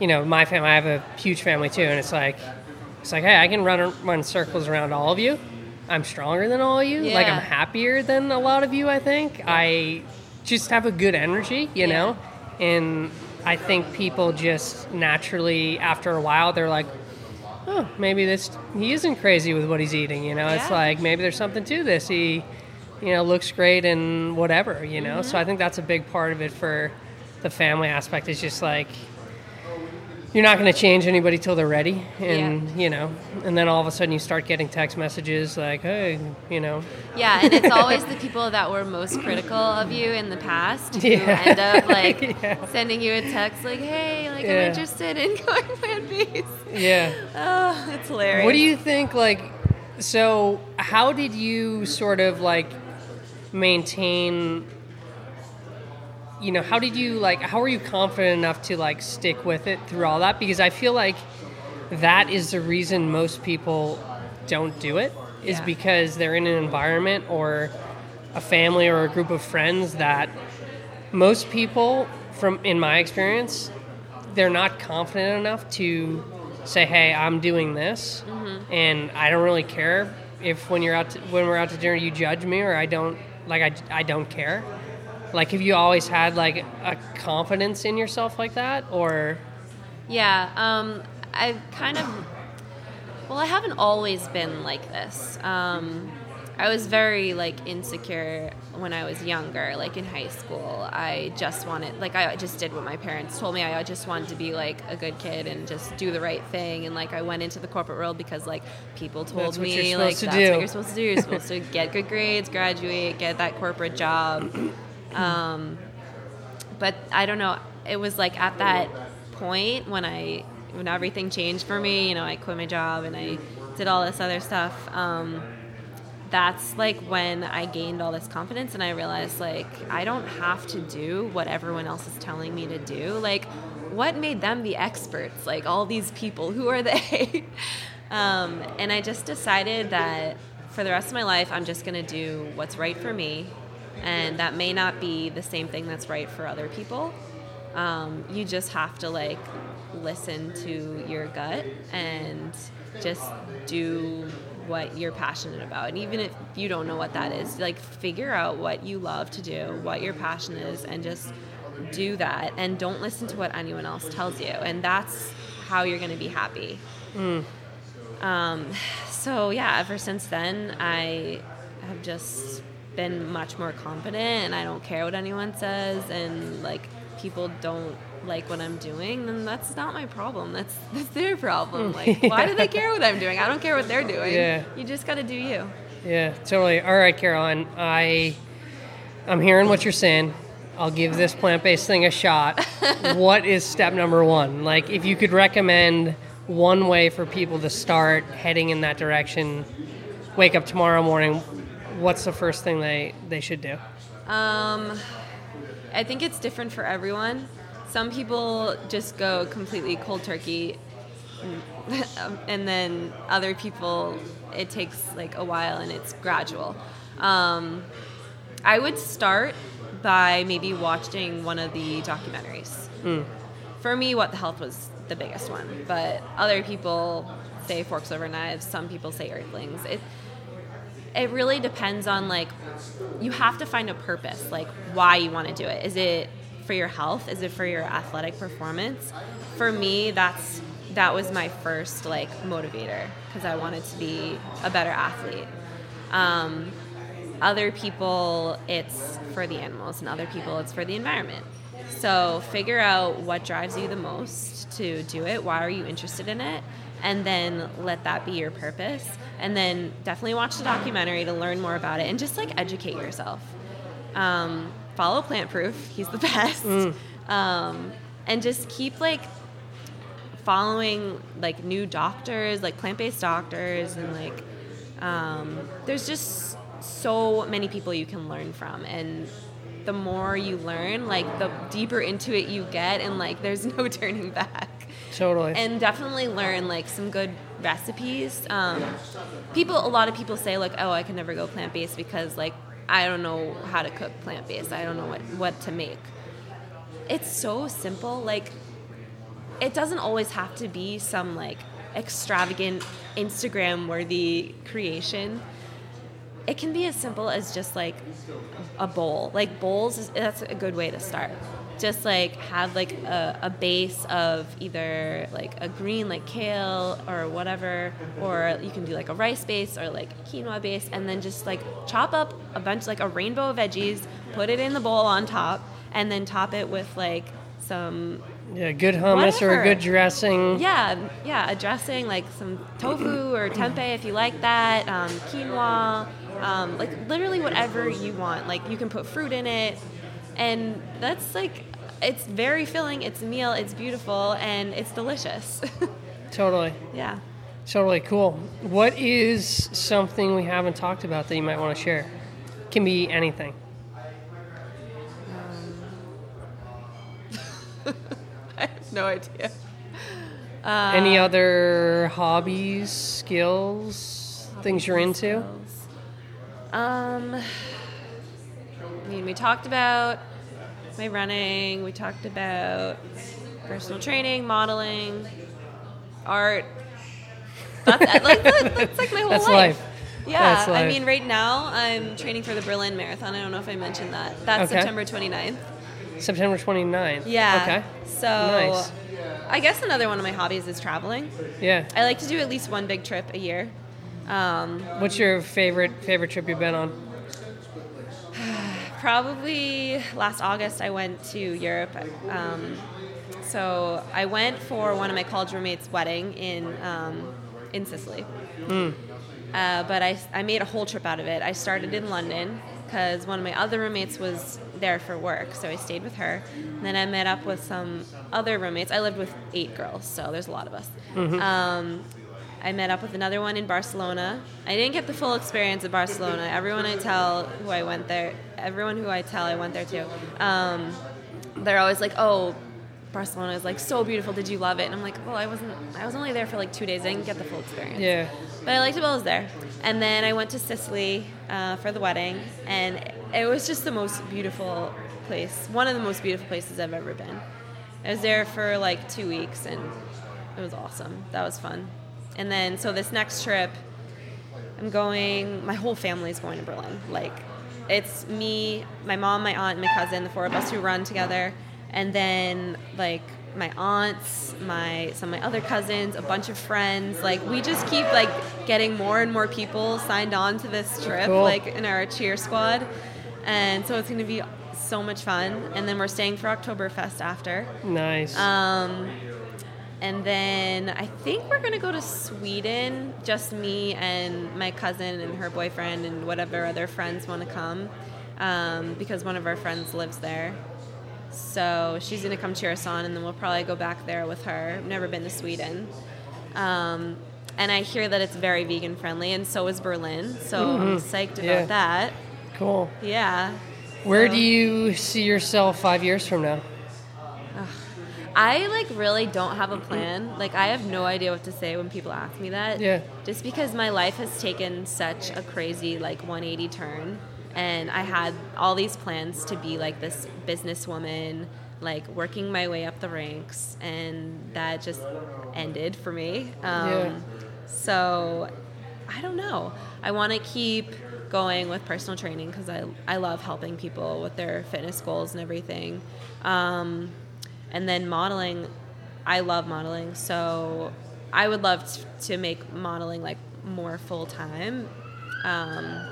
you know my family. I have a huge family too, and it's like it's like hey, I can run run circles around all of you. I'm stronger than all of you. Like I'm happier than a lot of you. I think I just have a good energy, you Yeah. know, and I think people just naturally after a while they're like. Oh, maybe this he isn't crazy with what he's eating, you know. It's like maybe there's something to this. He you know, looks great and whatever, you know. Mm-hmm. So I think that's a big part of it for the family aspect is just like you're not going to change anybody till they're ready and you know and then all of a sudden you start getting text messages like hey you know Yeah, and it's always the people that were most critical of you in the past who Yeah. end up [laughs] like Yeah. sending you a text like, "Hey, like Yeah. I'm interested in [laughs] going plant based." yeah Oh, it's hilarious. what do you think like so how did you sort of like maintain you know how did you like how are you confident enough to like stick with it through all that? Because i feel like that is the reason most people don't do it is Yeah. because they're in an environment or a family or a group of friends that most people from in my experience they're not confident enough to say hey i'm doing this mm-hmm. and i don't really care if when you're out to, when we're out to dinner you judge me or i don't like i, I don't care like have you always had like a confidence in yourself like that or Yeah, um, I've kind of. Well, I haven't always been like this. Um, I was very like insecure when I was younger, like in high school. I just wanted, like, I just did what my parents told me. I just wanted to be like a good kid and just do the right thing. And like, I went into the corporate world because like people told me like that's do. what you're supposed to do. You're supposed to get good grades, graduate, get that corporate job. Um, but I don't know. It was like at that point when I when everything changed for me. You know, I quit my job and I did all this other stuff. Um, that's like when I gained all this confidence and I realized like I don't have to do what everyone else is telling me to do. Like, what made them the experts? Like all these people, who are they? [laughs] um, and I just decided that for the rest of my life, I'm just gonna do what's right for me, and that may not be the same thing that's right for other people. Um, you just have to like listen to your gut and just do what you're passionate about. And even if you don't know what that is, like figure out what you love to do, what your passion is, and just do that. And don't listen to what anyone else tells you. And that's how you're going to be happy. Um, so yeah, ever since then, I have just been much more confident and I don't care what anyone says and like people don't like what I'm doing, then that's not my problem. That's that's their problem. [laughs] Like why do they care what I'm doing? I don't care what they're doing. Yeah. You just got to do you. Yeah, totally. All right, Caroline. I I'm hearing what you're saying. I'll give this plant-based thing a shot. [laughs] what is step number 1? Like if you could recommend one way for people to start heading in that direction, wake up tomorrow morning, what's the first thing they they should do? Um, I think it's different for everyone. Some people just go completely cold turkey, and- [laughs] and then other people, it takes like a while and it's gradual. Um, I would start by maybe watching one of the documentaries. For me, What the Health was the biggest one, but other people say Forks Over Knives, some people say Earthlings. It, it really depends on like you have to find a purpose like why you want to do it. Is it for your health? Is it for your athletic performance? For me that's that was my first like motivator because i wanted to be a better athlete. Um, other people it's for the animals and other people it's for the environment. So figure out what drives you the most to do it. Why are you interested in it and then let that be your purpose. And then definitely watch the documentary to learn more about it and just like educate yourself. Um, follow plant proof. He's the [laughs] best. Um, and just keep like following like new doctors like plant-based doctors and like um, there's just so many people you can learn from. And the more you learn like the deeper into it you get and like there's [laughs] no turning back Totally. and definitely learn like some good recipes. Um, people, a lot of people say like, "Oh, I can never go plant based because like I don't know how to cook plant based. I don't know what what to make." It's so simple. Like, it doesn't always have to be some like extravagant Instagram worthy creation. It can be as simple as just like a bowl. Like bowls is that's a good way to start. Just like have like a, a base of either like a green like kale or whatever, or you can do like a rice base or like quinoa base, and then just like chop up a bunch like a rainbow of veggies, put it in the bowl on top, and then top it with like some yeah, good hummus or a good dressing. yeah, yeah, a dressing like some tofu or tempeh if you like that, um, quinoa, um, like literally whatever you want. Like you can put fruit in it, and that's like it's very filling. It's a meal. It's beautiful and it's delicious. [laughs] Totally. yeah. Totally cool. What is something we haven't talked about that you might want to share? Can be anything. [laughs] I have no idea. Any other hobbies, skills, things you're into? Um, I mean, we talked about my running. We talked about personal training, modeling, art. That's like, that's like my whole That's life. life. Yeah, That's I mean, right now I'm training for the Berlin Marathon. I don't know if I mentioned that. That's Okay. September 29th. September 29th. Yeah. Okay. So Nice. I guess another one of my hobbies is traveling. Yeah. I like to do at least one big trip a year. Um, What's your favorite favorite trip you've been on? Probably last August, I went to Europe. Um, so I went for one of my college roommates' wedding in um, in Sicily. Uh, but I, I made a whole trip out of it. I started in London because one of my other roommates was there for work, so I stayed with her. And then I met up with some other roommates. I lived with eight girls, so there's a lot of us. Um, I met up with another one in Barcelona. I didn't get the full experience of Barcelona. Everyone I tell who I went there, everyone who I tell I went there to, um, they're always like, "Oh, Barcelona is like so beautiful. Did you love it?" And I'm like, "Well, I wasn't. I was only there for like two days. I didn't get the full experience." Yeah. But I liked it while I was there. And then I went to Sicily uh, for the wedding, and it was just the most beautiful place. One of the most beautiful places I've ever been. I was there for like two weeks, and it was awesome. That was fun. And then, so this next trip, I'm going, my whole family's going to Berlin. Like, it's me, my mom, my aunt, my cousin, the four of us who run together. And then, like, my aunts, my some of my other cousins, a bunch of friends. Like we just keep like getting more and more people signed on to this trip, Cool. like in our cheer squad. And so it's going to be so much fun. And then we're staying for Oktoberfest after. Nice. Um, and then I think we're gonna go to Sweden, just me and my cousin and her boyfriend and whatever other friends want to come, um, because one of our friends lives there. So she's gonna come cheer us on, and then we'll probably go back there with her. I've never been to Sweden. Um, and I hear that it's very vegan friendly, and so is Berlin. So I'm psyched about Yeah. that. cool. Yeah. Where So- do you see yourself five years from now? I like really don't have a plan. Like I have no idea what to say when people ask me that. Yeah. Just because my life has taken such a crazy like 180 turn and I had all these plans to be like this businesswoman, like working my way up the ranks and that just ended for me. Um Yeah. so I don't know. I want to keep going with personal training because I, I love helping people with their fitness goals and everything. Um, and then modeling, I love modeling. So I would love t- to make modeling like more full time. Um,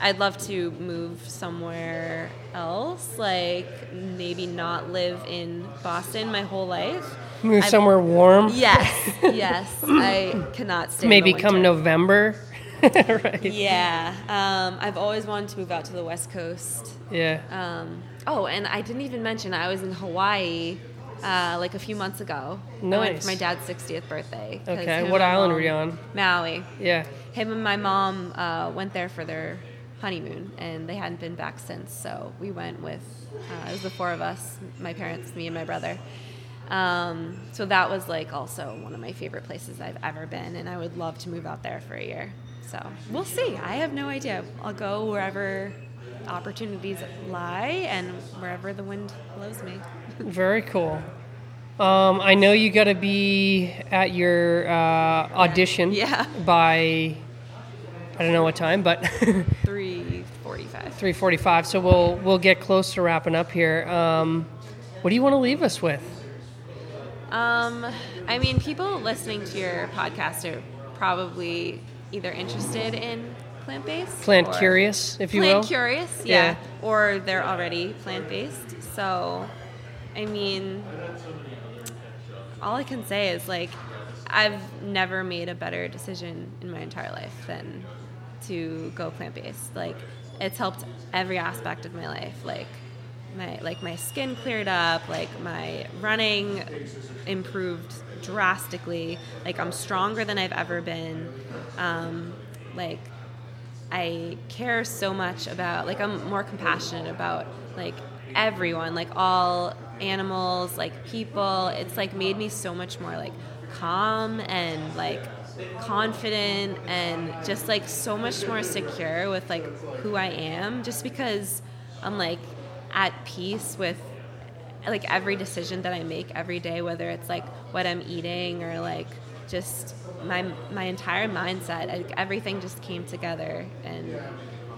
I'd love to move somewhere else, like maybe not live in Boston my whole life. Move I've- somewhere warm. Yes, [laughs] yes. I cannot stay. Maybe come. November. [laughs] right. Yeah, um, I've always wanted to move out to the West Coast. Yeah. Um, oh, and I didn't even mention I was in Hawaii uh, like a few months ago. I went Nice. for my dad's 60th birthday. Okay. What island mom- were you on? Maui. Yeah. Him and my mom uh, went there for their honeymoon, and they hadn't been back since. So we went with uh, it was the four of us, my parents, me, and my brother. Um, so that was like also one of my favorite places I've ever been, and I would love to move out there for a year. So we'll see. I have no idea. I'll go wherever opportunities lie and wherever the wind blows me. Very cool. Um, I know you got to be at your uh, audition Yeah. by I don't know what time, but [laughs] Three forty-five. 3:45. So we'll we'll get close to wrapping up here. Um, what do you want to leave us with? Um, I mean, people listening to your podcast are probably either interested in plant based, Plant curious, if you plant will. Plant curious, yeah. Yeah. or they're already plant based. So, I mean, all I can say is like, I've never made a better decision in my entire life than to go plant based. Like, it's helped every aspect of my life. Like, my like my skin cleared up like my running improved drastically like i'm stronger than i've ever been um, like i care so much about like i'm more compassionate about like everyone like all animals like people. It's like made me so much more like calm and like confident and just like so much more secure with like who i am just because i'm like at peace with like every decision that I make every day, whether it's like what I'm eating or like just my my entire mindset, everything just came together and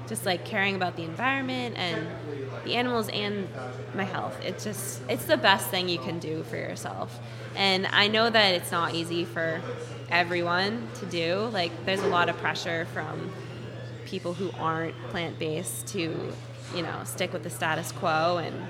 just like caring about the environment and the animals and my health. It's just it's the best thing you can do for yourself. And I know that it's not easy for everyone to do. Like there's a lot of pressure from people who aren't plant based to, you know, stick with the status quo and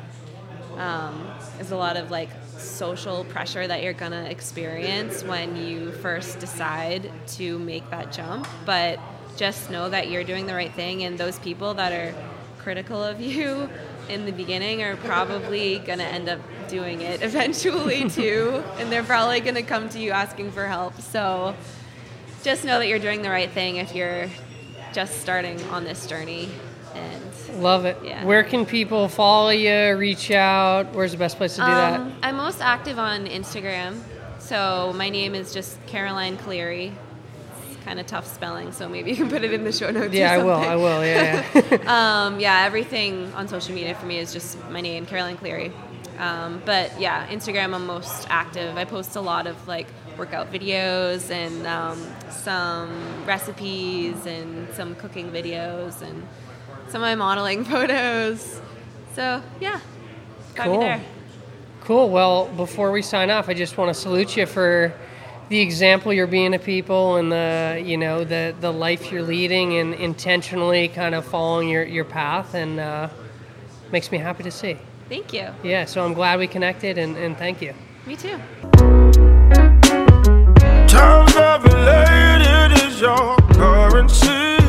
um, there's a lot of like social pressure that you're gonna experience when you first decide to make that jump. But just know that you're doing the right thing, and those people that are critical of [laughs] you in the beginning are probably gonna end up doing it [laughs] eventually too, and they're probably gonna come to you asking for help. So just know that you're doing the right thing if you're just starting on this journey. Love it. Yeah. Where can people follow you, reach out? Where's the best place to do that? Um, I'm most active on Instagram. So my name is just Caroline Cleary. It's kind of tough spelling, so maybe you can put it in the show notes. or Yeah, I will. I will. Yeah. [laughs] yeah. [laughs] Um, yeah, everything on social media for me is just my name, Caroline Cleary. Um, but yeah, Instagram I'm most active. I post a lot of like workout videos and um, some recipes and some cooking videos and some of my modeling [laughs] photos. So yeah, find me Cool. there. Cool. Well, before we sign off, I just want to salute you for the example you're being to people and the you know the the life you're leading and intentionally kind of following your your path and uh, makes me happy to see. Thank you. Yeah. So I'm glad we connected and, and thank you. Me too. Times of elated is your currency.